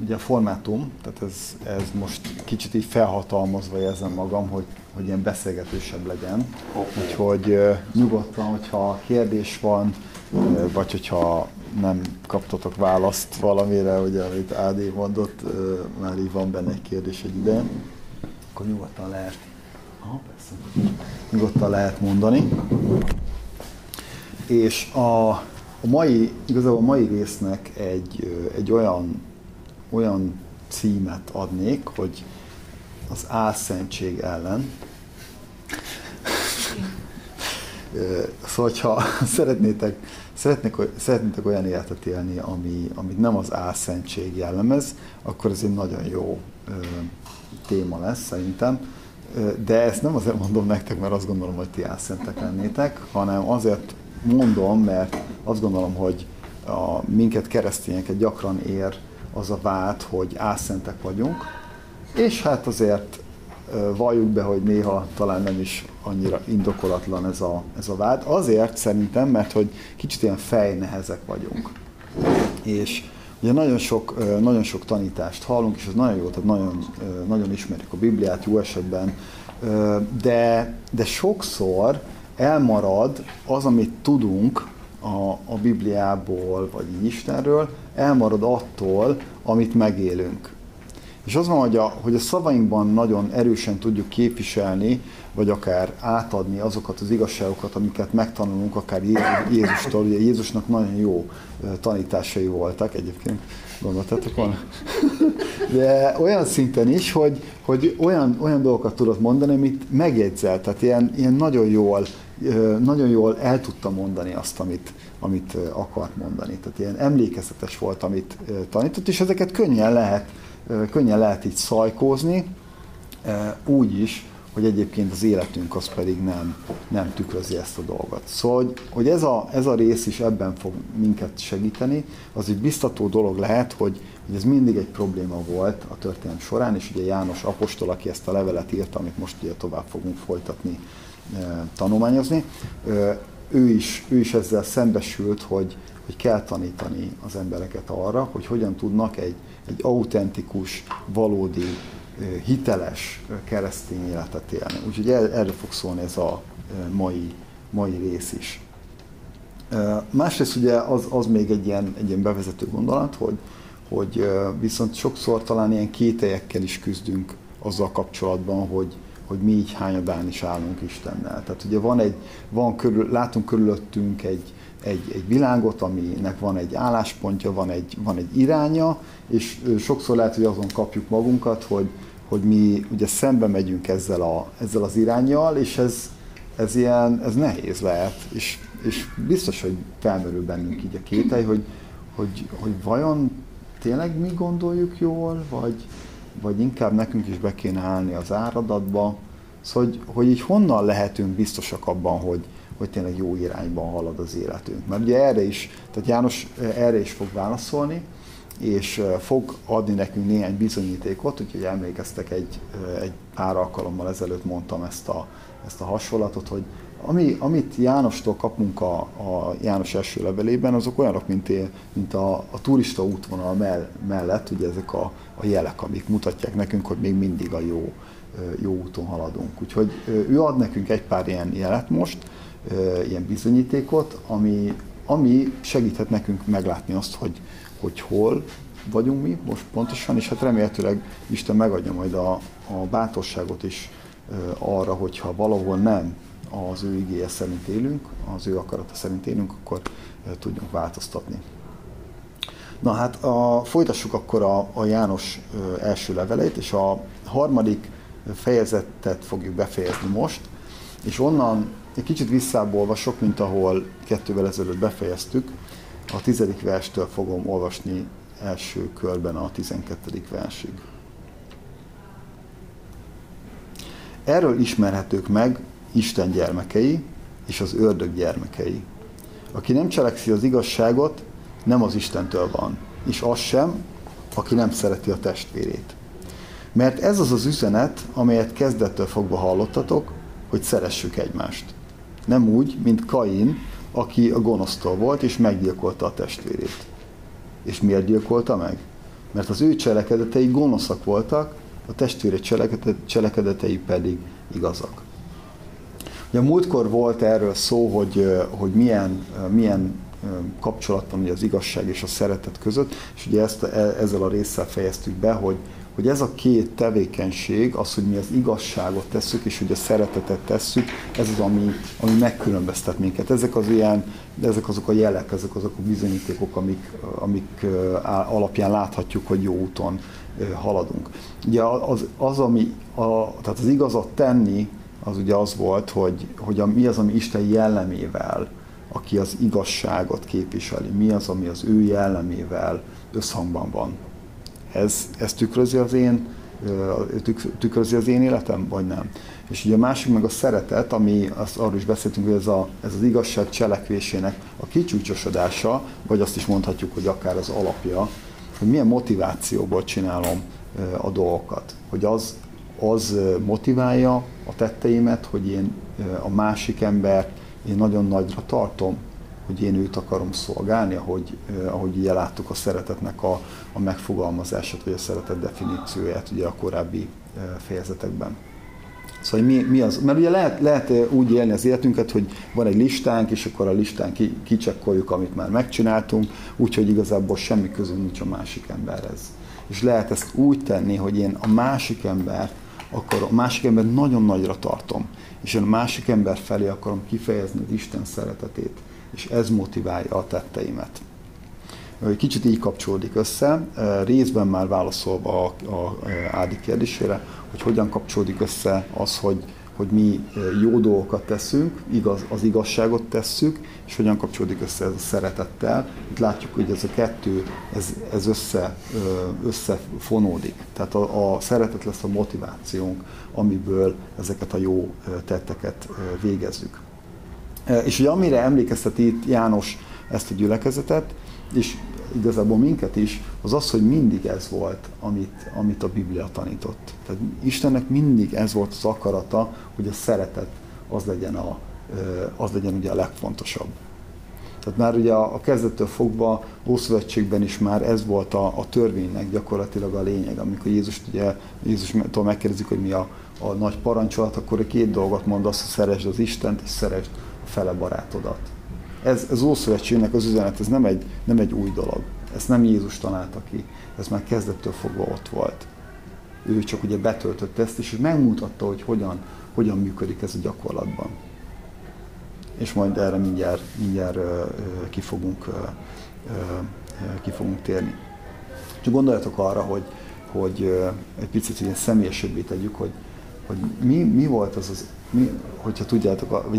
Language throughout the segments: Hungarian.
ugye a formátum, tehát ez, ez most kicsit így felhatalmazva érzem magam, hogy, hogy ilyen beszélgetősebb legyen. Úgyhogy nyugodtan, hogyha kérdés van, vagy hogyha nem kaptatok választ valamire, ugye, amit Ádi mondott, már így van benne egy kérdés egy ide, akkor nyugodtan lehet, aha, persze, nyugodtan lehet mondani. És a, a mai, igazából a mai résznek egy, egy olyan, olyan címet adnék, hogy az álszentség ellen. Szóval, ha szeretnétek szeretnék, szeretnétek olyan életet élni, ami, amit nem az álszentség jellemez, akkor ez egy nagyon jó ö, téma lesz szerintem. De ezt nem azért mondom nektek, mert azt gondolom, hogy ti álszentek lennétek, hanem azért mondom, mert azt gondolom, hogy a, minket keresztényeket gyakran ér az a vád, hogy álszentek vagyunk, és hát azért valljuk be, hogy néha talán nem is annyira indokolatlan ez a, ez a vád. Azért szerintem, mert hogy kicsit ilyen fejnehezek vagyunk. És ugye nagyon sok, nagyon sok tanítást hallunk, és ez nagyon jó, tehát nagyon, nagyon ismerjük a Bibliát jó esetben, de, de sokszor elmarad az, amit tudunk a, a Bibliából, vagy Istenről, elmarad attól, amit megélünk. És az van, hogy a, hogy a szavainkban nagyon erősen tudjuk képviselni, vagy akár átadni azokat az igazságokat, amiket megtanulunk, akár Jézustól. Ugye Jézusnak nagyon jó tanításai voltak egyébként, gondoltatok volna? De olyan szinten is, hogy, hogy olyan, olyan dolgokat tudott mondani, amit megjegyzelt, tehát ilyen, ilyen nagyon jól nagyon jól el tudta mondani azt, amit, amit akart mondani. Tehát ilyen emlékezetes volt, amit tanított, és ezeket könnyen lehet könnyen lehet így szajkózni, úgy is, hogy egyébként az életünk az pedig nem, nem tükrözi ezt a dolgot. Szóval, hogy, hogy ez, a, ez a rész is ebben fog minket segíteni, az egy biztató dolog lehet, hogy, hogy ez mindig egy probléma volt a történelem során, és ugye János Apostol, aki ezt a levelet írta, amit most ugye tovább fogunk folytatni, e, tanulmányozni, e, ő is, ő is ezzel szembesült, hogy, hogy kell tanítani az embereket arra, hogy hogyan tudnak egy, egy autentikus, valódi, hiteles keresztény életet élni. Úgyhogy erre fog szólni ez a mai, mai rész is. Másrészt ugye az, az még egy ilyen, egy ilyen bevezető gondolat, hogy, hogy viszont sokszor talán ilyen kételyekkel is küzdünk azzal kapcsolatban, hogy, hogy mi így hányadán is állunk Istennel. Tehát ugye van egy, van körül, látunk körülöttünk egy, egy, egy világot, aminek van egy álláspontja, van egy, van egy iránya, és sokszor lehet, hogy azon kapjuk magunkat, hogy, hogy mi ugye szembe megyünk ezzel, a, ezzel az irányjal, és ez, ez ilyen, ez nehéz lehet, és, és biztos, hogy felmerül bennünk így a kételj, hogy, hogy, hogy vajon tényleg mi gondoljuk jól, vagy, vagy inkább nekünk is be kéne állni az áradatba, szóval, hogy, hogy így honnan lehetünk biztosak abban, hogy, hogy tényleg jó irányban halad az életünk. Mert ugye erre is, tehát János erre is fog válaszolni, és fog adni nekünk néhány bizonyítékot, úgyhogy emlékeztek egy, egy pár alkalommal ezelőtt mondtam ezt a, ezt a hasonlatot, hogy ami, amit Jánostól kapunk a, a János első levelében, azok olyanok, mint, én, mint a, a turista útvonal mell, mellett, ugye ezek a, a jelek, amik mutatják nekünk, hogy még mindig a jó, jó úton haladunk. Úgyhogy ő ad nekünk egy pár ilyen jelet most, ilyen bizonyítékot, ami, ami segíthet nekünk meglátni azt, hogy, hogy hol vagyunk mi most pontosan, és hát remélhetőleg Isten megadja majd a, a bátorságot is arra, hogyha valahol nem az ő igéje szerint élünk, az ő akarata szerint élünk, akkor tudjunk változtatni. Na hát a, folytassuk akkor a, a János első levelét, és a harmadik fejezetet fogjuk befejezni most, és onnan egy kicsit visszább olvasok, mint ahol kettővel ezelőtt befejeztük. A tizedik verstől fogom olvasni első körben a tizenkettedik versig. Erről ismerhetők meg Isten gyermekei és az ördög gyermekei. Aki nem cselekszi az igazságot, nem az Istentől van, és az sem, aki nem szereti a testvérét. Mert ez az az üzenet, amelyet kezdettől fogva hallottatok, hogy szeressük egymást. Nem úgy, mint Kain, aki a gonosztól volt, és meggyilkolta a testvérét. És miért gyilkolta meg? Mert az ő cselekedetei gonoszak voltak, a testvére cselekedetei pedig igazak. Ugye a múltkor volt erről szó, hogy, hogy milyen, milyen kapcsolat van az igazság és a szeretet között, és ugye ezt, e, ezzel a résszel fejeztük be, hogy, hogy ez a két tevékenység, az, hogy mi az igazságot tesszük, és hogy a szeretetet tesszük, ez az, ami, ami megkülönböztet minket. Ezek az ilyen, ezek azok a jelek, ezek azok a bizonyítékok, amik, amik alapján láthatjuk, hogy jó úton haladunk. Ugye az, az ami, a, tehát az igazat tenni, az ugye az volt, hogy, hogy a, mi az, ami Isten jellemével, aki az igazságot képviseli, mi az, ami az ő jellemével összhangban van. Ez, ez tükrözi az én tükrözi az én életem, vagy nem. És ugye a másik meg a szeretet, ami azt arról is beszéltünk, hogy ez, a, ez az igazság cselekvésének a kicsúcsosodása, vagy azt is mondhatjuk, hogy akár az alapja, hogy milyen motivációból csinálom a dolgokat. Hogy az, az motiválja a tetteimet, hogy én a másik embert én nagyon nagyra tartom, hogy én őt akarom szolgálni, ahogy, ahogy ugye láttuk a szeretetnek a, a megfogalmazását, vagy a szeretet definícióját ugye a korábbi fejezetekben. Szóval mi, mi az? Mert ugye lehet, lehet úgy élni az életünket, hogy van egy listánk, és akkor a listán ki, kicsekkoljuk, amit már megcsináltunk, úgyhogy igazából semmi közünk nincs a másik emberhez. És lehet ezt úgy tenni, hogy én a másik ember, akkor a másik ember nagyon nagyra tartom, és én a másik ember felé akarom kifejezni az Isten szeretetét, és ez motiválja a tetteimet. Kicsit így kapcsolódik össze, részben már válaszolva a, a Ádi kérdésére, hogy hogyan kapcsolódik össze az, hogy, hogy mi jó dolgokat teszünk, igaz, az igazságot tesszük, és hogyan kapcsolódik össze ez a szeretettel. Itt látjuk, hogy ez a kettő, ez, ez össze, összefonódik. Tehát a, a szeretet lesz a motivációnk, amiből ezeket a jó tetteket végezzük. És ugye amire emlékezteti itt János ezt a gyülekezetet, és igazából minket is, az az, hogy mindig ez volt, amit, amit a Biblia tanított. Tehát Istennek mindig ez volt az akarata, hogy a szeretet az legyen, a, az legyen ugye a legfontosabb. Tehát már ugye a, a kezdettől fogva Ószövetségben is már ez volt a, a törvénynek gyakorlatilag a lényeg. Amikor Jézus ugye, Jézustól megkérdezik, hogy mi a, a nagy parancsolat, akkor a két dolgot mond, azt, hogy szeresd az Istent, és szeresd fele barátodat ez, ez Ószövetségnek az üzenet, ez nem egy, nem egy új dolog. Ezt nem Jézus találta ki, ez már kezdettől fogva ott volt. Ő csak ugye betöltötte ezt, és megmutatta, hogy hogyan, hogyan működik ez a gyakorlatban. És majd erre mindjárt, mindjárt ki, fogunk, ki fogunk térni. Csak gondoljatok arra, hogy, hogy egy picit ilyen személyesebbé tegyük, hogy, hogy mi, mi volt az az mi, hogyha tudjátok,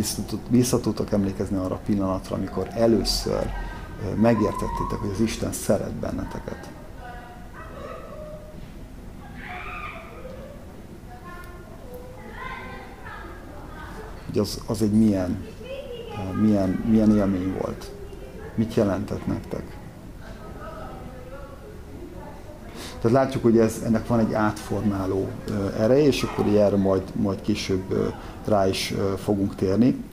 vissza tudtok emlékezni arra a pillanatra, amikor először megértettétek, hogy az Isten szeret benneteket. Hogy az, az egy milyen, milyen, milyen élmény volt. Mit jelentett nektek? Tehát látjuk, hogy ez, ennek van egy átformáló ereje, és akkor erre majd, majd később rá is fogunk térni.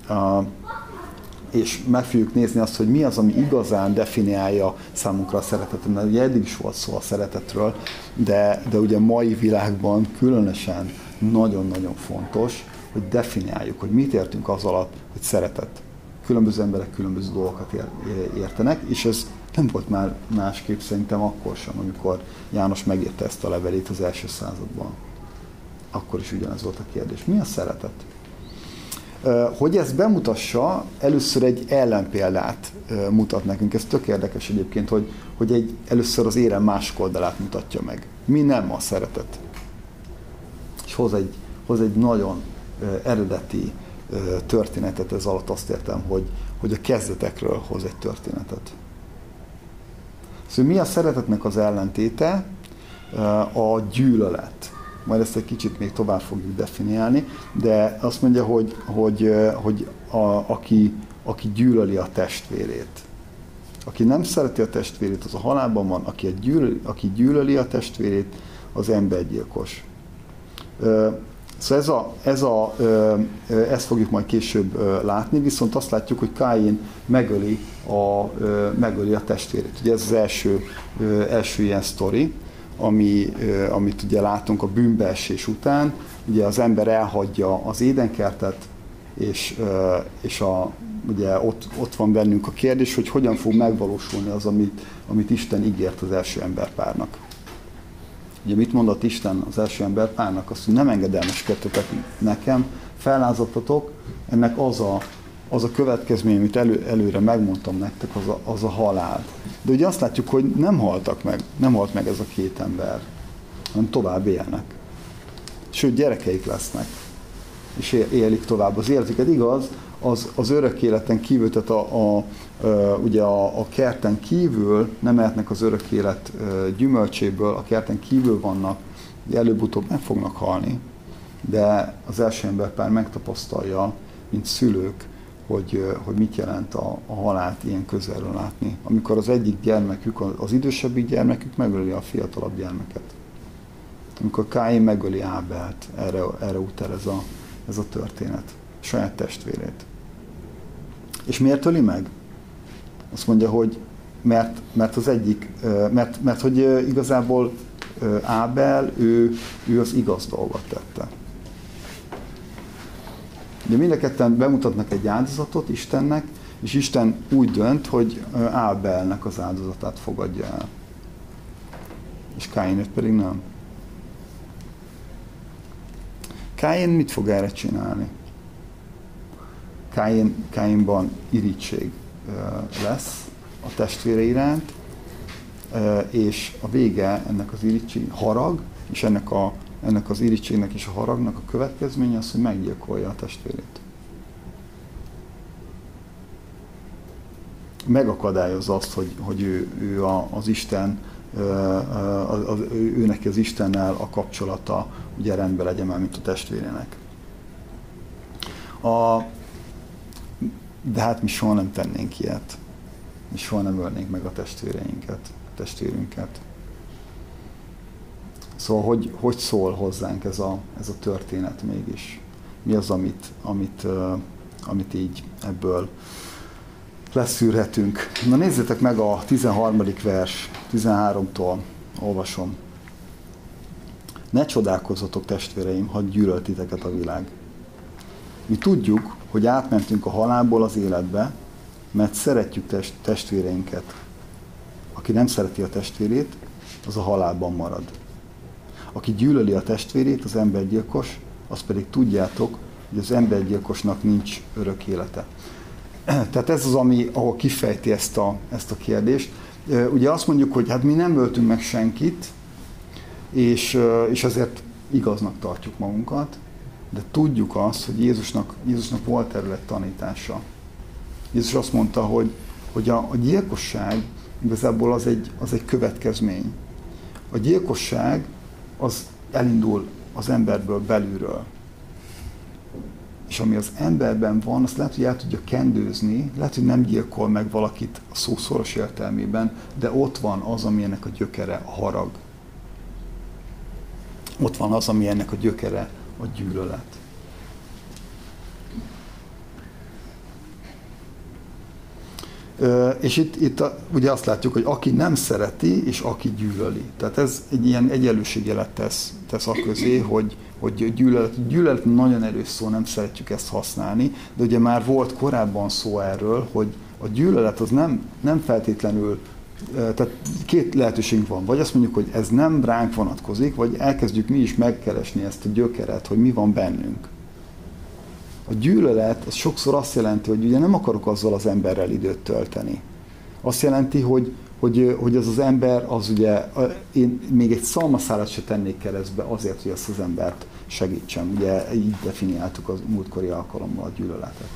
És meg fogjuk nézni azt, hogy mi az, ami igazán definiálja számunkra a szeretetet. Mert ugye eddig is volt szó a szeretetről, de, de ugye a mai világban különösen nagyon-nagyon fontos, hogy definiáljuk, hogy mit értünk az alatt, hogy szeretet. Különböző emberek különböző dolgokat értenek, és ez nem volt már másképp szerintem akkor sem, amikor János megírta ezt a levelét az első században. Akkor is ugyanez volt a kérdés. Mi a szeretet? Hogy ezt bemutassa, először egy ellenpéldát mutat nekünk. Ez tök érdekes egyébként, hogy, hogy egy, először az érem másik oldalát mutatja meg. Mi nem a szeretet. És hoz egy, hoz egy nagyon eredeti történetet, ez alatt azt értem, hogy, hogy a kezdetekről hoz egy történetet. Szóval mi a szeretetnek az ellentéte? A gyűlölet. Majd ezt egy kicsit még tovább fogjuk definiálni, de azt mondja, hogy, hogy, hogy a, aki, aki gyűlöli a testvérét. Aki nem szereti a testvérét, az a halálban van, aki, a gyűlöli, aki gyűlöli a testvérét, az embergyilkos. Szóval ez a, ez a, ezt fogjuk majd később látni, viszont azt látjuk, hogy Káin megöli a, megöli a testvérét. Ugye ez az első, első ilyen sztori. ami, amit ugye látunk a bűnbeesés után, ugye az ember elhagyja az édenkertet, és, és a, ugye ott, ott van bennünk a kérdés, hogy hogyan fog megvalósulni az, amit, amit Isten ígért az első emberpárnak. Ugye mit mondott Isten az első emberpárnak? Azt, hogy nem engedelmeskedtetek nekem, fellázattatok, ennek az a, az a következmény, amit elő, előre megmondtam nektek, az a, az a halál. De ugye azt látjuk, hogy nem haltak meg, nem halt meg ez a két ember, hanem tovább élnek. Sőt, gyerekeik lesznek, és élik tovább az életüket. Igaz, az, az örök életen kívül, tehát a, a, ugye a, a kerten kívül nem ehetnek az örök élet gyümölcséből, a kerten kívül vannak, előbb-utóbb meg fognak halni, de az első emberpár megtapasztalja, mint szülők, hogy, hogy mit jelent a, a halált ilyen közelről látni. Amikor az egyik gyermekük, az idősebbik gyermekük megöli a fiatalabb gyermeket. Amikor Káin megöli Ábelt, erre, erre utal ez a, ez a történet, saját testvérét. És miért öli meg? Azt mondja, hogy mert, mert az egyik, mert, mert hogy igazából Ábel, ő, ő az igaz dolgot tette. Ugye mind a ketten bemutatnak egy áldozatot Istennek, és Isten úgy dönt, hogy Ábelnek az áldozatát fogadja el. És Káinőt pedig nem. Káin mit fog erre csinálni? Káin, Káinban irítség lesz a testvére iránt, és a vége ennek az irítség harag, és ennek, a, ennek az irítségnek és a haragnak a következménye az, hogy meggyilkolja a testvérét. Megakadályozza azt, hogy, hogy ő, ő a, az Isten, ő neki az Istennel a kapcsolata ugye rendben legyen már, mint a testvérének. A, de hát mi soha nem tennénk ilyet. Mi soha nem ölnénk meg a testvéreinket, a testvérünket. Szóval hogy, hogy szól hozzánk ez a, ez a történet mégis? Mi az, amit, amit, amit így ebből leszűrhetünk? Na nézzétek meg a 13. vers, 13-tól olvasom. Ne csodálkozzatok testvéreim, ha gyűlöltiteket a világ. Mi tudjuk, hogy átmentünk a halálból az életbe, mert szeretjük test, testvéreinket. Aki nem szereti a testvérét, az a halálban marad. Aki gyűlöli a testvérét, az embergyilkos, az pedig tudjátok, hogy az embergyilkosnak nincs örök élete. Tehát ez az, ami, ahol kifejti ezt a, ezt a kérdést. Ugye azt mondjuk, hogy hát mi nem öltünk meg senkit, és, és azért igaznak tartjuk magunkat, de tudjuk azt, hogy Jézusnak, Jézusnak volt egy tanítása. Jézus azt mondta, hogy, hogy a, a gyilkosság igazából az egy, az egy következmény. A gyilkosság az elindul az emberből belülről. És ami az emberben van, azt lehet, hogy el tudja kendőzni, lehet, hogy nem gyilkol meg valakit a szószoros értelmében, de ott van az, ami ennek a gyökere, a harag. Ott van az, ami ennek a gyökere, a gyűlölet. És itt, itt ugye azt látjuk, hogy aki nem szereti, és aki gyűlöli. Tehát ez egy ilyen egyenlőségjelet tesz, tesz a közé, hogy, hogy gyűlölet, gyűlölet nagyon erős szó, nem szeretjük ezt használni, de ugye már volt korábban szó erről, hogy a gyűlölet az nem, nem feltétlenül tehát két lehetőségünk van. Vagy azt mondjuk, hogy ez nem ránk vonatkozik, vagy elkezdjük mi is megkeresni ezt a gyökeret, hogy mi van bennünk. A gyűlölet az sokszor azt jelenti, hogy ugye nem akarok azzal az emberrel időt tölteni. Azt jelenti, hogy, hogy, hogy az az ember, az ugye, én még egy szalmaszálat se tennék keresztbe azért, hogy ezt az embert segítsem. Ugye így definiáltuk az múltkori alkalommal a gyűlöletet.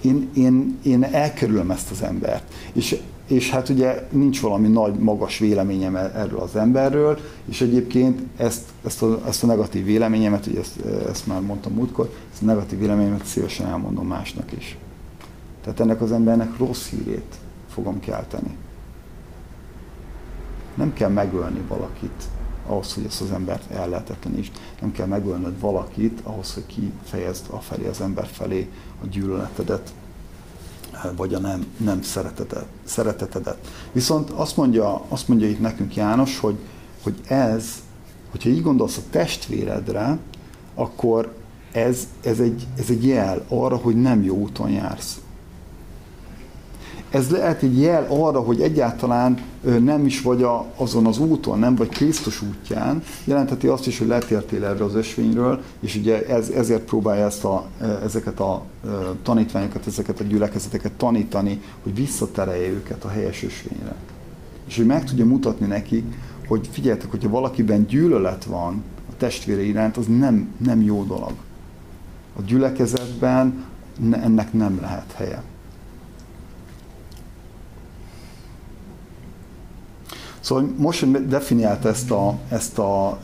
Én, én, én elkerülöm ezt az embert. És és hát ugye nincs valami nagy, magas véleményem e- erről az emberről, és egyébként ezt, ezt, a, ezt a negatív véleményemet, ugye ezt, ezt már mondtam múltkor, ezt a negatív véleményemet szívesen elmondom másnak is. Tehát ennek az embernek rossz hírét fogom kelteni. Nem kell megölni valakit ahhoz, hogy ezt az embert ellehetetlenítsd. Nem kell megölnöd valakit ahhoz, hogy kifejezd a felé az ember felé a gyűlöletedet. Vagy a nem, nem szeretetet, szeretetedet. Viszont azt mondja, azt mondja itt nekünk János, hogy, hogy ez, hogyha így gondolsz a testvéredre, akkor ez, ez, egy, ez egy jel arra, hogy nem jó úton jársz ez lehet egy jel arra, hogy egyáltalán nem is vagy a, azon az úton, nem vagy Krisztus útján, jelentheti azt is, hogy letértél erre az ösvényről, és ugye ez, ezért próbálja ezt a, ezeket a tanítványokat, ezeket a gyülekezeteket tanítani, hogy visszaterelje őket a helyes ösvényre. És hogy meg tudja mutatni nekik, hogy figyeljetek, hogyha valakiben gyűlölet van a testvére iránt, az nem, nem jó dolog. A gyülekezetben ennek nem lehet helye. Szóval most, hogy definiált ezt a, ezt a,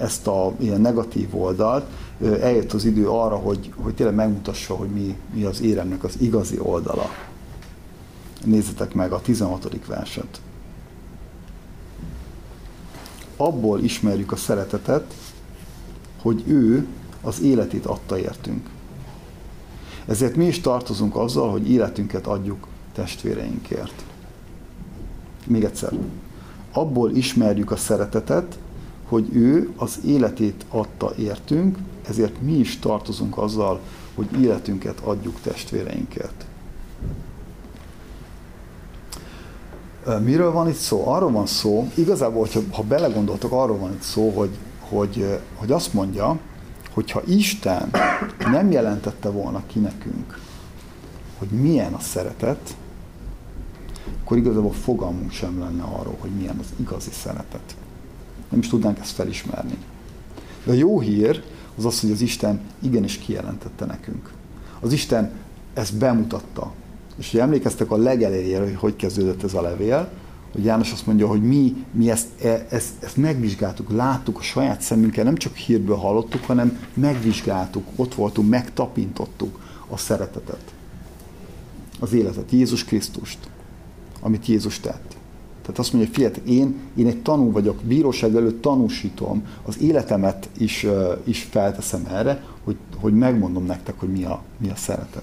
ezt a ilyen negatív oldalt, eljött az idő arra, hogy, hogy tényleg megmutassa, hogy mi, mi az éremnek az igazi oldala. Nézzetek meg a 16. verset. Abból ismerjük a szeretetet, hogy ő az életét adta értünk. Ezért mi is tartozunk azzal, hogy életünket adjuk testvéreinkért. Még egyszer abból ismerjük a szeretetet, hogy ő az életét adta értünk, ezért mi is tartozunk azzal, hogy életünket adjuk testvéreinkért. Miről van itt szó? Arról van szó, igazából, hogyha, ha belegondoltok, arról van itt szó, hogy, hogy, hogy azt mondja, hogy ha Isten nem jelentette volna ki nekünk, hogy milyen a szeretet, akkor igazából fogalmunk sem lenne arról, hogy milyen az igazi szeretet. Nem is tudnánk ezt felismerni. De a jó hír az az, hogy az Isten igenis kijelentette nekünk. Az Isten ezt bemutatta. És hogy emlékeztek a legelejére, hogy hogy kezdődött ez a levél, hogy János azt mondja, hogy mi, mi ezt, e, ezt, ezt megvizsgáltuk, láttuk a saját szemünkkel, nem csak hírből hallottuk, hanem megvizsgáltuk, ott voltunk, megtapintottuk a szeretetet, az életet, Jézus Krisztust amit Jézus tett. Tehát azt mondja, figyeljetek, én, én egy tanú vagyok, bíróság előtt tanúsítom, az életemet is, is felteszem erre, hogy, hogy megmondom nektek, hogy mi a, mi a szeretet.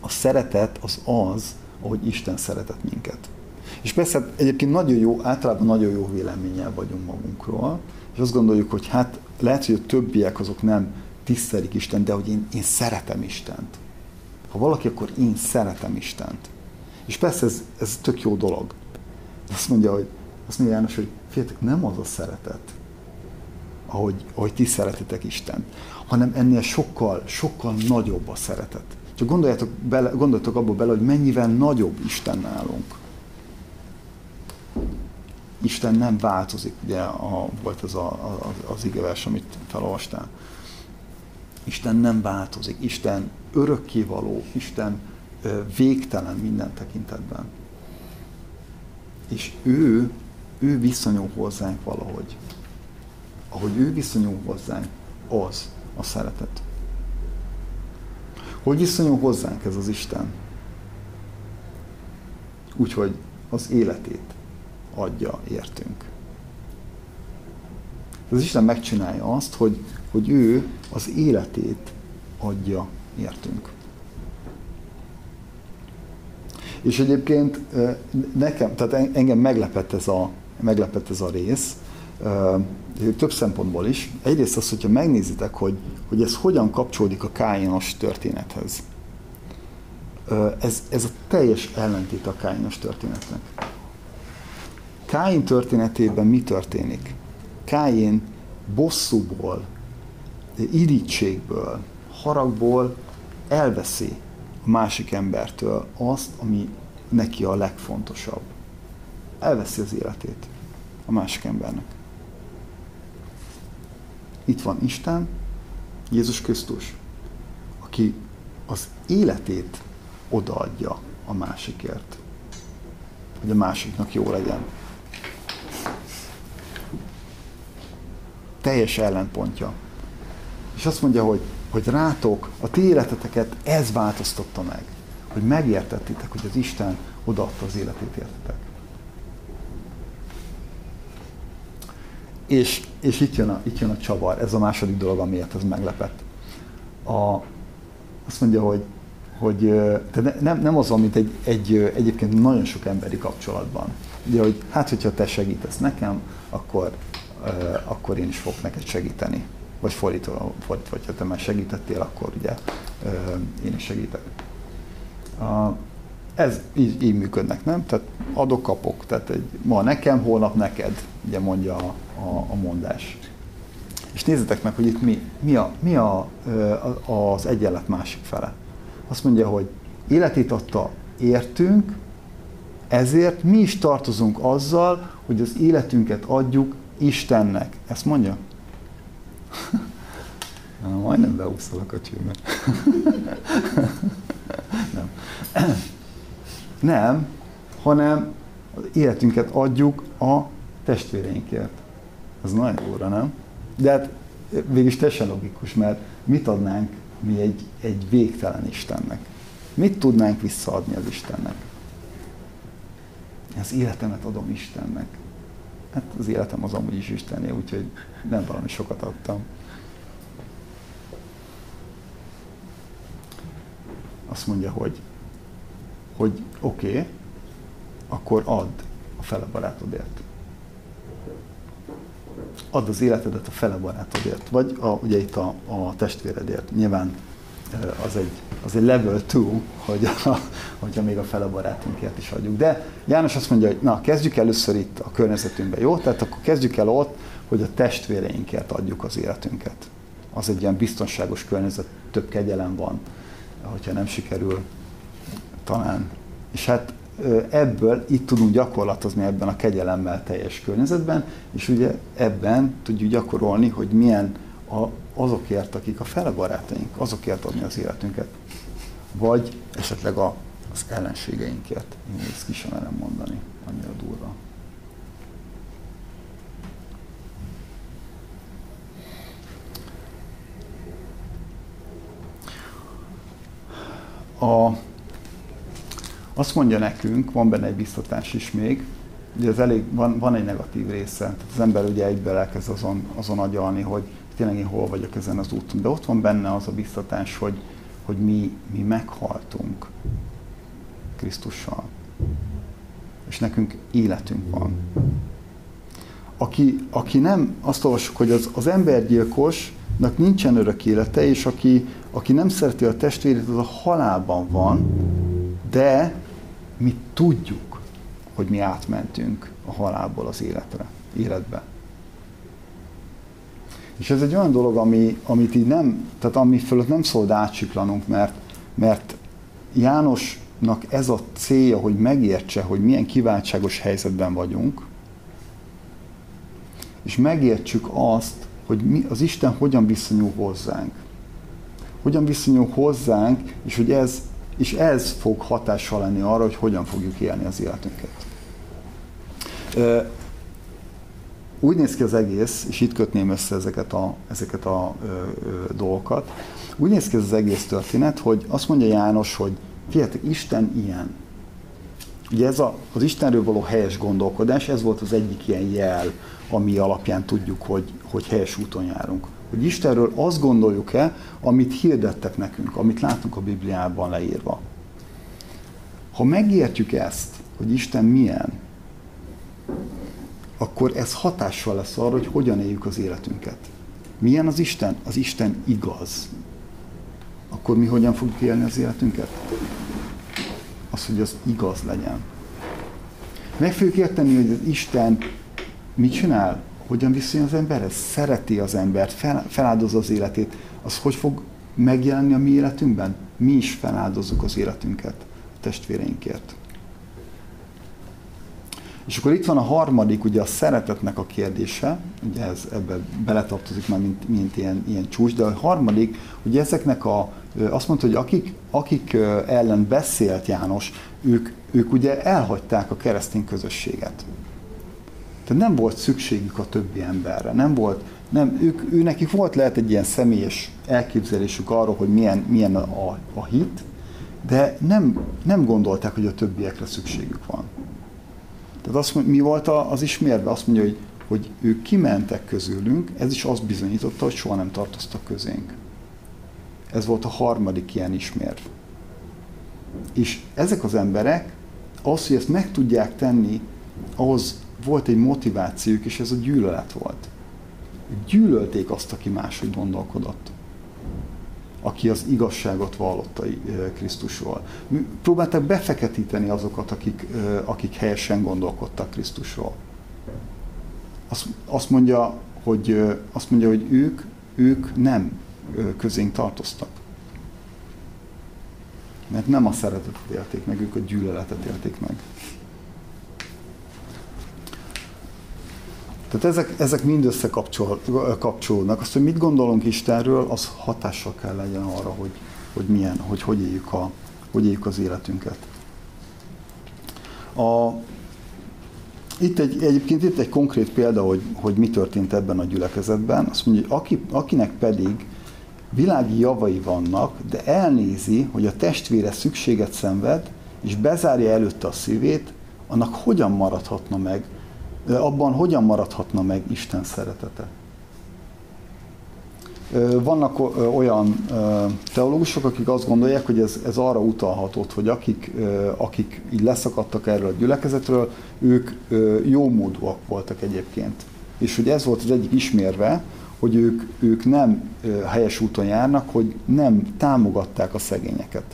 A szeretet az az, ahogy Isten szeretett minket. És persze hát egyébként nagyon jó, általában nagyon jó véleménnyel vagyunk magunkról, és azt gondoljuk, hogy hát lehet, hogy a többiek azok nem tisztelik Isten, de hogy én, én szeretem Istent. Ha valaki, akkor én szeretem Istent. És persze ez, ez tök jó dolog. Azt mondja, hogy azt mondja János, hogy fiatok, nem az a szeretet, ahogy, ahogy ti szeretitek Isten, hanem ennél sokkal, sokkal nagyobb a szeretet. Csak gondoljatok, bele, gondoljatok abba bele, hogy mennyivel nagyobb Isten nálunk. Isten nem változik, ugye a, volt ez a, a, az igevers, amit felolvastál. Isten nem változik, Isten örökkévaló, Isten végtelen minden tekintetben. És ő, ő viszonyul hozzánk valahogy. Ahogy ő viszonyul hozzánk, az a szeretet. Hogy viszonyul hozzánk ez az Isten? Úgyhogy az életét adja értünk. Az Isten megcsinálja azt, hogy, hogy ő az életét adja értünk. És egyébként nekem, tehát engem meglepett ez a, meglepett ez a rész, több szempontból is. Egyrészt az, hogyha megnézitek, hogy, hogy ez hogyan kapcsolódik a Káinos történethez. Ez, ez a teljes ellentét a Káinos történetnek. Káin történetében mi történik? Káin bosszúból, irítségből, haragból elveszi a másik embertől azt, ami neki a legfontosabb. Elveszi az életét a másik embernek. Itt van Isten, Jézus Krisztus, aki az életét odaadja a másikért, hogy a másiknak jó legyen. Teljes ellenpontja. És azt mondja, hogy hogy rátok, a ti életeteket ez változtatta meg. Hogy megértettitek, hogy az Isten odaadta az életét értetek. És, és itt, jön a, itt jön a csavar, ez a második dolog, amiért ez meglepett. A, azt mondja, hogy, hogy de nem, nem az, mint egy, egy, egyébként nagyon sok emberi kapcsolatban. Ugye, hogy hát, hogyha te segítesz nekem, akkor, akkor én is fogok neked segíteni. Vagy fordítva, fordítva hogyha te már segítettél, akkor ugye én is segítek. Ez így, így működnek, nem? Tehát adok-kapok. Tehát egy, ma nekem, holnap neked, ugye mondja a, a, a mondás. És nézzétek meg, hogy itt mi, mi, a, mi a, az egyenlet másik fele. Azt mondja, hogy életét adta értünk, ezért mi is tartozunk azzal, hogy az életünket adjuk Istennek. Ezt mondja? Na, majdnem beúszol a kocsimat. Nem. Nem, hanem az életünket adjuk a testvéreinkért. Ez nagyon óra, nem? De hát végülis teljesen logikus, mert mit adnánk mi egy, egy végtelen Istennek? Mit tudnánk visszaadni az Istennek? Az életemet adom Istennek. Hát az életem az amúgy is Istenné, úgyhogy nem valami sokat adtam. Azt mondja, hogy, hogy oké, okay, akkor add a fele barátodért add az életedet a fele barátodért, vagy a, ugye itt a, a testvéredért. Nyilván az egy, az egy level 2, hogy a, hogyha még a fele barátunkért is adjuk. De János azt mondja, hogy na, kezdjük először itt a környezetünkben, jó? Tehát akkor kezdjük el ott, hogy a testvéreinkért adjuk az életünket. Az egy ilyen biztonságos környezet, több kegyelem van, hogyha nem sikerül, talán. És hát ebből itt tudunk gyakorlatozni ebben a kegyelemmel teljes környezetben, és ugye ebben tudjuk gyakorolni, hogy milyen a, azokért, akik a fele barátaink, azokért adni az életünket. Vagy esetleg a, az ellenségeinkért. Én ezt ki sem merem mondani, annyira durva. A azt mondja nekünk, van benne egy biztatás is még, ugye ez elég, van, van egy negatív része. Tehát az ember ugye egyből elkezd azon, azon agyalni, hogy tényleg én hol vagyok ezen az úton. De ott van benne az a biztatás, hogy, hogy mi, mi meghaltunk Krisztussal. És nekünk életünk van. Aki, aki nem, azt olvassuk, hogy az, az embergyilkosnak nincsen örök élete, és aki, aki nem szereti a testvérét, az a halálban van, de mi tudjuk, hogy mi átmentünk a halálból az életre, életbe. És ez egy olyan dolog, ami, amit így nem, tehát ami fölött nem szabad átsiklanunk, mert, mert Jánosnak ez a célja, hogy megértse, hogy milyen kiváltságos helyzetben vagyunk, és megértsük azt, hogy mi, az Isten hogyan viszonyul hozzánk. Hogyan viszonyul hozzánk, és hogy ez és ez fog hatással lenni arra, hogy hogyan fogjuk élni az életünket. Úgy néz ki az egész, és itt kötném össze ezeket a, ezeket a ö, ö, dolgokat, úgy néz ki ez az egész történet, hogy azt mondja János, hogy figyeljetek, Isten ilyen. Ugye ez a, az Istenről való helyes gondolkodás, ez volt az egyik ilyen jel, ami alapján tudjuk, hogy, hogy helyes úton járunk hogy Istenről azt gondoljuk-e, amit hirdettek nekünk, amit látunk a Bibliában leírva. Ha megértjük ezt, hogy Isten milyen, akkor ez hatással lesz arra, hogy hogyan éljük az életünket. Milyen az Isten? Az Isten igaz. Akkor mi hogyan fogjuk élni az életünket? Az, hogy az igaz legyen. Meg fogjuk érteni, hogy az Isten mit csinál? hogyan viszonyul az emberhez? Szereti az embert, fel, feláldozza az életét. Az hogy fog megjelenni a mi életünkben? Mi is feláldozzuk az életünket a testvéreinkért. És akkor itt van a harmadik, ugye a szeretetnek a kérdése, ugye ez ebbe beletartozik már, mint, mint ilyen, ilyen csúcs, de a harmadik, ugye ezeknek a, azt mondta, hogy akik, akik ellen beszélt János, ők, ők ugye elhagyták a keresztény közösséget. Tehát nem volt szükségük a többi emberre, nem volt, nem, ők, ő nekik volt lehet egy ilyen személyes elképzelésük arról, hogy milyen, milyen a, a hit, de nem, nem gondolták, hogy a többiekre szükségük van. Tehát azt mondja, mi volt az ismérve? Azt mondja, hogy, hogy ők kimentek közülünk, ez is azt bizonyította, hogy soha nem tartoztak közénk. Ez volt a harmadik ilyen ismérv. És ezek az emberek, az, hogy ezt meg tudják tenni, ahhoz volt egy motivációjuk, és ez a gyűlölet volt. Gyűlölték azt, aki máshogy gondolkodott aki az igazságot vallotta Krisztusról. Próbálták befeketíteni azokat, akik, akik helyesen gondolkodtak Krisztusról. Azt, azt, mondja, hogy, azt mondja, hogy ők, ők nem közénk tartoztak. Mert nem a szeretetet élték meg, ők a gyűlöletet élték meg. Tehát ezek, ezek mind összekapcsolódnak. Azt, hogy mit gondolunk Istenről, az hatással kell legyen arra, hogy, hogy milyen, hogy hogy éljük, a, hogy éljük az életünket. A, itt egy, egyébként itt egy konkrét példa, hogy, hogy mi történt ebben a gyülekezetben. Azt mondja, hogy aki, akinek pedig világi javai vannak, de elnézi, hogy a testvére szükséget szenved, és bezárja előtte a szívét, annak hogyan maradhatna meg abban hogyan maradhatna meg Isten szeretete? Vannak olyan teológusok, akik azt gondolják, hogy ez, ez arra utalhatott, hogy akik, akik így leszakadtak erről a gyülekezetről, ők jó módúak voltak egyébként. És hogy ez volt az egyik ismérve, hogy ők, ők nem helyes úton járnak, hogy nem támogatták a szegényeket.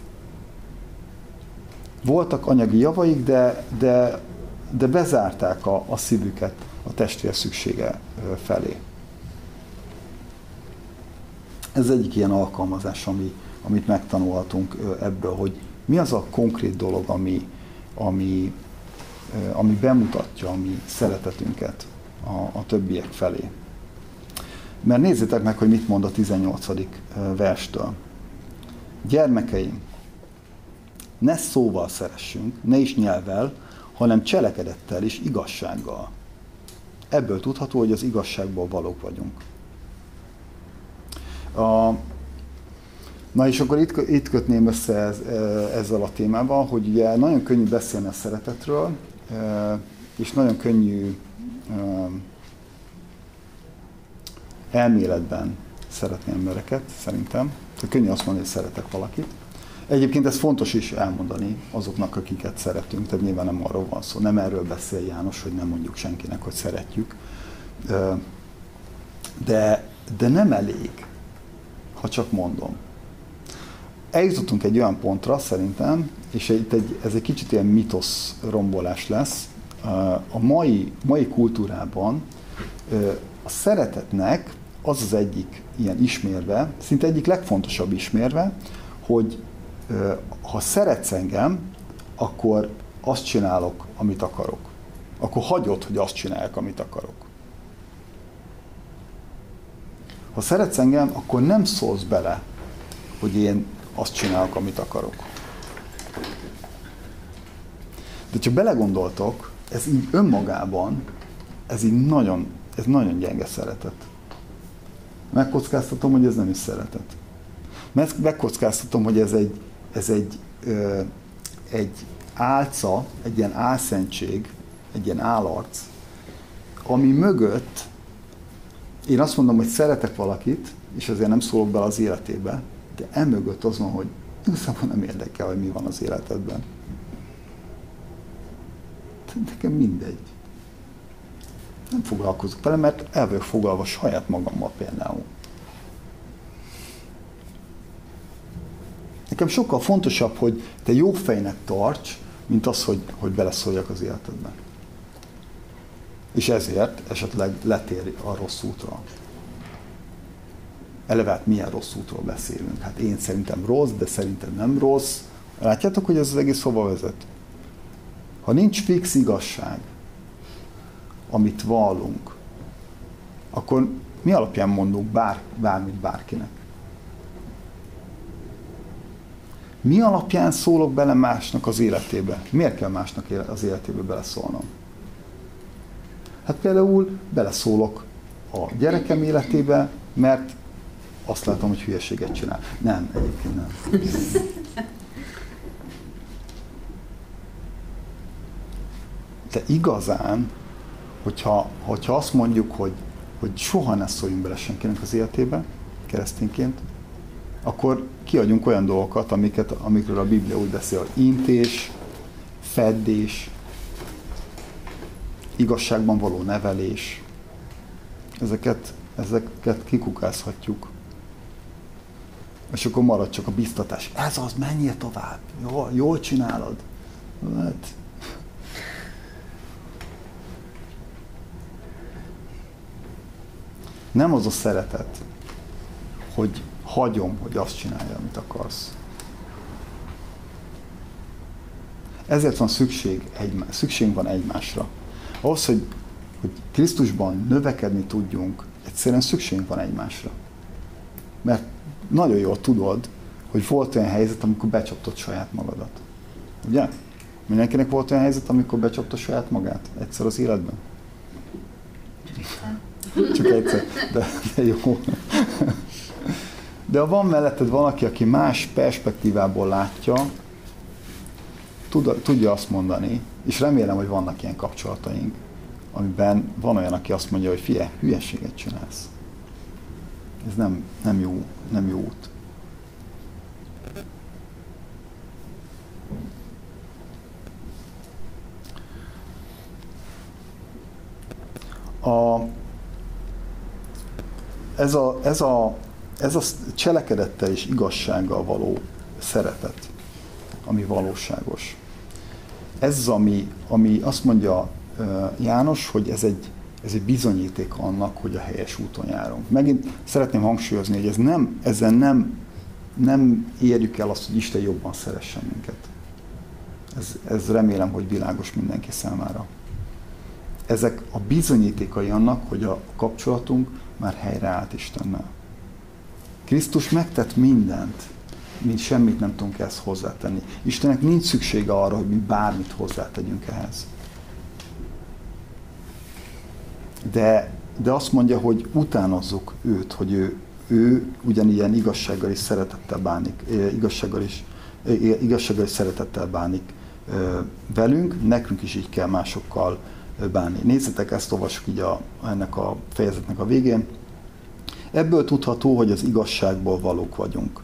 Voltak anyagi javaik, de, de de bezárták a, a szívüket a testvér szüksége felé. Ez egyik ilyen alkalmazás, ami, amit megtanulhatunk ebből, hogy mi az a konkrét dolog, ami, ami, ami bemutatja a mi szeretetünket a, a többiek felé. Mert nézzétek meg, hogy mit mond a 18. verstől. Gyermekeim, ne szóval szeressünk, ne is nyelvel, hanem cselekedettel és igazsággal. Ebből tudható, hogy az igazságból valók vagyunk. A, na és akkor itt, itt kötném össze ez, e, ezzel a témával, hogy ugye nagyon könnyű beszélni a szeretetről, e, és nagyon könnyű e, elméletben szeretni embereket, szerintem. Könnyű azt mondani, hogy szeretek valakit. Egyébként ez fontos is elmondani azoknak, akiket szeretünk, tehát nyilván nem arról van szó, nem erről beszél János, hogy nem mondjuk senkinek, hogy szeretjük. De, de nem elég, ha csak mondom. Eljutottunk egy olyan pontra szerintem, és itt egy, ez egy kicsit ilyen mitosz rombolás lesz. A mai, mai kultúrában a szeretetnek az az egyik ilyen ismérve, szinte egyik legfontosabb ismérve, hogy ha szeretsz engem, akkor azt csinálok, amit akarok. Akkor hagyod, hogy azt csinálják, amit akarok. Ha szeretsz engem, akkor nem szólsz bele, hogy én azt csinálok, amit akarok. De ha belegondoltok, ez így önmagában, ez így nagyon, ez nagyon gyenge szeretet. Megkockáztatom, hogy ez nem is szeretet. Megkockáztatom, hogy ez egy, ez egy, ö, egy álca, egy ilyen álszentség, egy ilyen állarc, ami mögött én azt mondom, hogy szeretek valakit, és azért nem szólok bele az életébe, de emögött az van, hogy igazából nem érdekel, hogy mi van az életedben. Nekem mindegy. Nem foglalkozok vele, mert el vagyok foglalva saját magammal például. Nekem sokkal fontosabb, hogy te jó fejnek tarts, mint az, hogy, hogy beleszóljak az életedbe. És ezért esetleg letér a rossz útra. Eleve hát milyen rossz útról beszélünk? Hát én szerintem rossz, de szerintem nem rossz. Látjátok, hogy ez az egész hova vezet? Ha nincs fix igazság, amit vallunk, akkor mi alapján mondunk bár, bármit bárkinek? Mi alapján szólok bele másnak az életébe? Miért kell másnak az életébe beleszólnom? Hát például beleszólok a gyerekem életébe, mert azt látom, hogy hülyeséget csinál. Nem, egyébként nem. De igazán, hogyha, hogyha azt mondjuk, hogy, hogy soha ne szóljunk bele senkinek az életébe, keresztényként, akkor kiadjunk olyan dolgokat, amiket, amikről a Biblia úgy beszél, intés, feddés, igazságban való nevelés. Ezeket, ezeket kikukázhatjuk. És akkor marad csak a biztatás. Ez az, menjél tovább. Jól, jól csinálod. Hát, nem az a szeretet, hogy hagyom, hogy azt csinálja, amit akarsz. Ezért van szükség, egy, szükségünk van egymásra. Ahhoz, hogy, hogy Krisztusban növekedni tudjunk, egyszerűen szükségünk van egymásra. Mert nagyon jól tudod, hogy volt olyan helyzet, amikor becsaptad saját magadat. Ugye? Mindenkinek volt olyan helyzet, amikor becsapta saját magát egyszer az életben? Csak egyszer, de, de jó. De ha van melletted valaki, aki más perspektívából látja, tud, tudja azt mondani, és remélem, hogy vannak ilyen kapcsolataink, amiben van olyan, aki azt mondja, hogy fie, hülyeséget csinálsz. Ez nem, nem, jó, nem jó út. A, ez, a, ez, a, ez a cselekedettel és igazsággal való szeretet, ami valóságos. Ez ami, ami azt mondja János, hogy ez egy, ez egy bizonyíték annak, hogy a helyes úton járunk. Megint szeretném hangsúlyozni, hogy ez nem, ezen nem, nem érjük el azt, hogy Isten jobban szeressen minket. Ez, ez remélem, hogy világos mindenki számára. Ezek a bizonyítékai annak, hogy a kapcsolatunk már helyreállt Istennel. Krisztus megtett mindent, mint semmit nem tudunk ezt hozzátenni. Istennek nincs szüksége arra, hogy mi bármit hozzátegyünk ehhez. De, de azt mondja, hogy utánozzuk őt, hogy ő, ő ugyanilyen igazsággal és szeretettel bánik, igazsággal is, igazsággal és szeretettel bánik velünk, nekünk is így kell másokkal bánni. Nézzetek, ezt olvasjuk így a, ennek a fejezetnek a végén. Ebből tudható, hogy az igazságból valók vagyunk.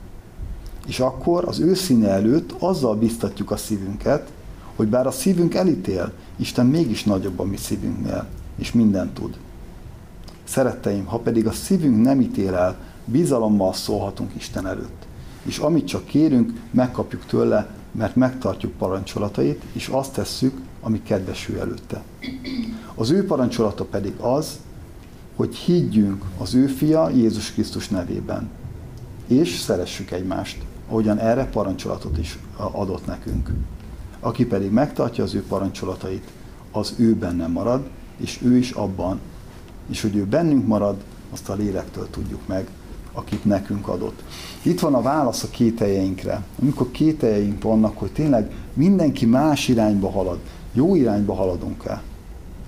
És akkor az ő színe előtt azzal biztatjuk a szívünket, hogy bár a szívünk elítél, Isten mégis nagyobb a mi szívünknél, és mindent tud. Szeretteim, ha pedig a szívünk nem ítél el, bizalommal szólhatunk Isten előtt. És amit csak kérünk, megkapjuk tőle, mert megtartjuk parancsolatait, és azt tesszük, ami kedvesül előtte. Az ő parancsolata pedig az, hogy higgyünk az ő fia Jézus Krisztus nevében, és szeressük egymást, ahogyan erre parancsolatot is adott nekünk. Aki pedig megtartja az ő parancsolatait, az ő benne marad, és ő is abban, és hogy ő bennünk marad, azt a lélektől tudjuk meg, akit nekünk adott. Itt van a válasz a kételjeinkre. Amikor kételjeink vannak, hogy tényleg mindenki más irányba halad, jó irányba haladunk el,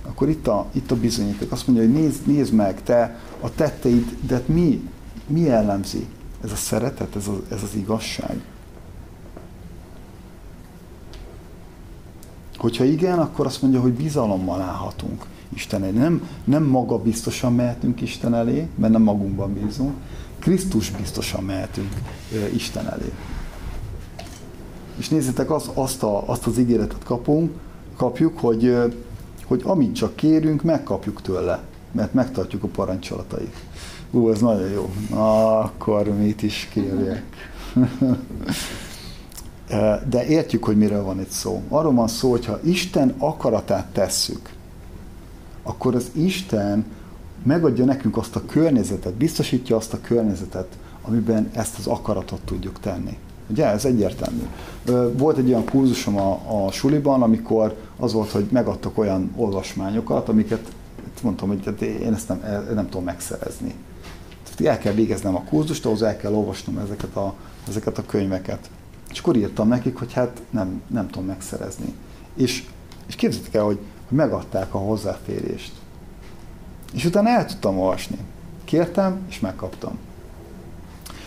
akkor itt a, itt a bizonyíték. Azt mondja, hogy nézd, nézd meg, te a tetteid, de mi, mi jellemzi? Ez a szeretet, ez, a, ez az igazság. Hogyha igen, akkor azt mondja, hogy bizalommal állhatunk Isten elé. Nem, nem maga biztosan mehetünk Isten elé, mert nem magunkban bízunk, Krisztus biztosan mehetünk Isten elé. És nézzétek, az, azt, a, azt az ígéretet kapunk, kapjuk, hogy, hogy amit csak kérünk, megkapjuk tőle, mert megtartjuk a parancsolatait. Ú, ez nagyon jó. Na, akkor mit is kérjek. De értjük, hogy miről van itt szó. Arról van szó, hogy ha Isten akaratát tesszük, akkor az Isten megadja nekünk azt a környezetet, biztosítja azt a környezetet, amiben ezt az akaratot tudjuk tenni. Ugye, ez egyértelmű. Volt egy olyan kurzusom a, a suliban, amikor az volt, hogy megadtak olyan olvasmányokat, amiket mondtam, hogy hát én ezt nem, nem tudom megszerezni. Tehát el kell végeznem a kurzust, ahhoz el kell olvasnom ezeket a, ezeket a könyveket. És akkor írtam nekik, hogy hát nem, nem tudom megszerezni. És, és képzeljétek el, hogy, hogy megadták a hozzáférést. És utána el tudtam olvasni. Kértem, és megkaptam.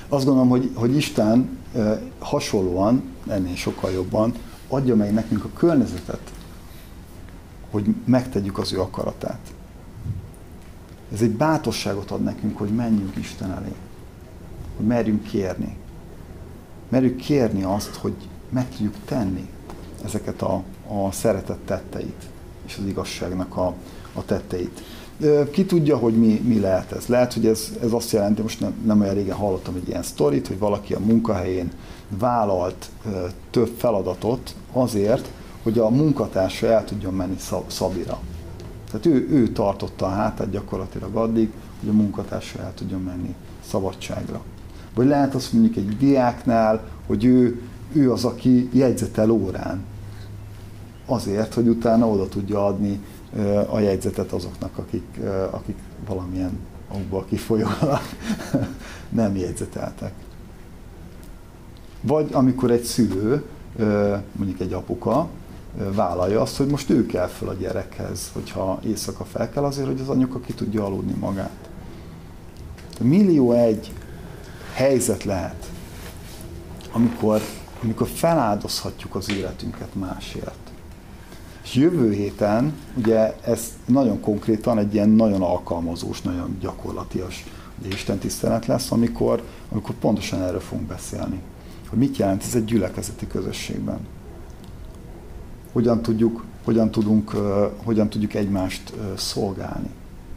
Azt gondolom, hogy, hogy Isten hasonlóan, ennél sokkal jobban adja meg nekünk a környezetet, hogy megtegyük az ő akaratát. Ez egy bátorságot ad nekünk, hogy menjünk Isten elé. Hogy merjünk kérni. merjük kérni azt, hogy meg tudjuk tenni ezeket a, a szeretett tetteit, és az igazságnak a, a tetteit. Ki tudja, hogy mi, mi lehet ez? Lehet, hogy ez, ez azt jelenti, most nem, nem olyan régen hallottam egy ilyen sztorit, hogy valaki a munkahelyén vállalt több feladatot azért, hogy a munkatársa el tudjon menni Szabira. Tehát ő, ő tartotta a hátát gyakorlatilag addig, hogy a munkatársa el tudjon menni szabadságra. Vagy lehet azt mondjuk egy diáknál, hogy ő, ő az, aki jegyzetel órán. Azért, hogy utána oda tudja adni a jegyzetet azoknak, akik, akik valamilyen okból kifolyólag nem jegyzeteltek. Vagy amikor egy szülő, mondjuk egy apuka, vállalja azt, hogy most ő kell fel a gyerekhez, hogyha éjszaka fel kell azért, hogy az anyuka ki tudja aludni magát. Millió egy helyzet lehet, amikor, amikor feláldozhatjuk az életünket másért. És jövő héten, ugye ez nagyon konkrétan egy ilyen nagyon alkalmazós, nagyon gyakorlatias ugye Isten tisztelet lesz, amikor, amikor pontosan erről fogunk beszélni. Hogy mit jelent ez egy gyülekezeti közösségben. Hogyan tudjuk, hogyan tudunk, hogyan tudjuk egymást szolgálni.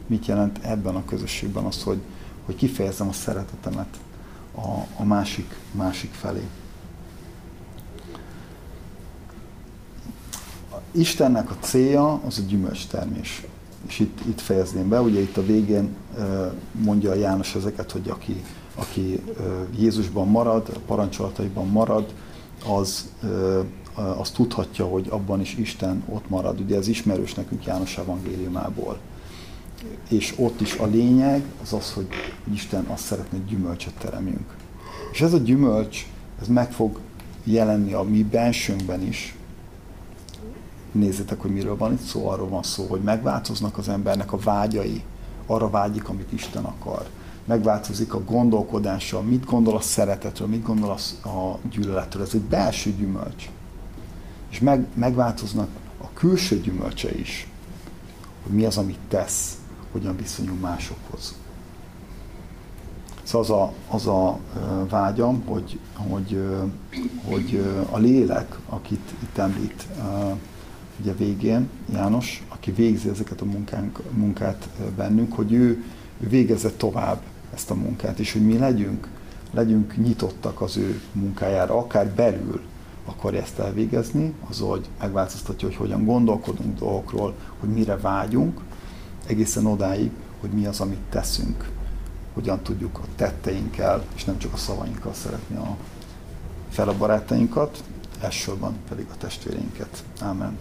Mit jelent ebben a közösségben az, hogy, hogy kifejezem a szeretetemet a, a másik, másik felé. Istennek a célja az a gyümölcstermés. És itt, itt fejezném be, ugye itt a végén mondja János ezeket, hogy aki, aki Jézusban marad, a parancsolataiban marad, az, az tudhatja, hogy abban is Isten ott marad. Ugye ez ismerős nekünk János evangéliumából. És ott is a lényeg az az, hogy Isten azt szeretné, hogy gyümölcsöt teremjünk. És ez a gyümölcs, ez meg fog jelenni a mi bensőnkben is, nézzétek, hogy miről van itt szó, arról van szó, hogy megváltoznak az embernek a vágyai, arra vágyik, amit Isten akar. Megváltozik a gondolkodása, mit gondol a szeretetről, mit gondol a gyűlöletről. Ez egy belső gyümölcs. És meg, megváltoznak a külső gyümölcse is, hogy mi az, amit tesz, hogyan viszonyul másokhoz. Szóval az a, az a vágyam, hogy, hogy, hogy a lélek, akit itt említ ugye végén János, aki végzi ezeket a munkánk, munkát bennünk, hogy ő, ő végezze tovább ezt a munkát, és hogy mi legyünk, legyünk nyitottak az ő munkájára, akár belül akarja ezt elvégezni, az, hogy megváltoztatja, hogy hogyan gondolkodunk dolgokról, hogy mire vágyunk, egészen odáig, hogy mi az, amit teszünk, hogyan tudjuk a tetteinkkel, és nem csak a szavainkkal szeretni a fel a barátainkat, elsősorban pedig a testvéreinket. Amen.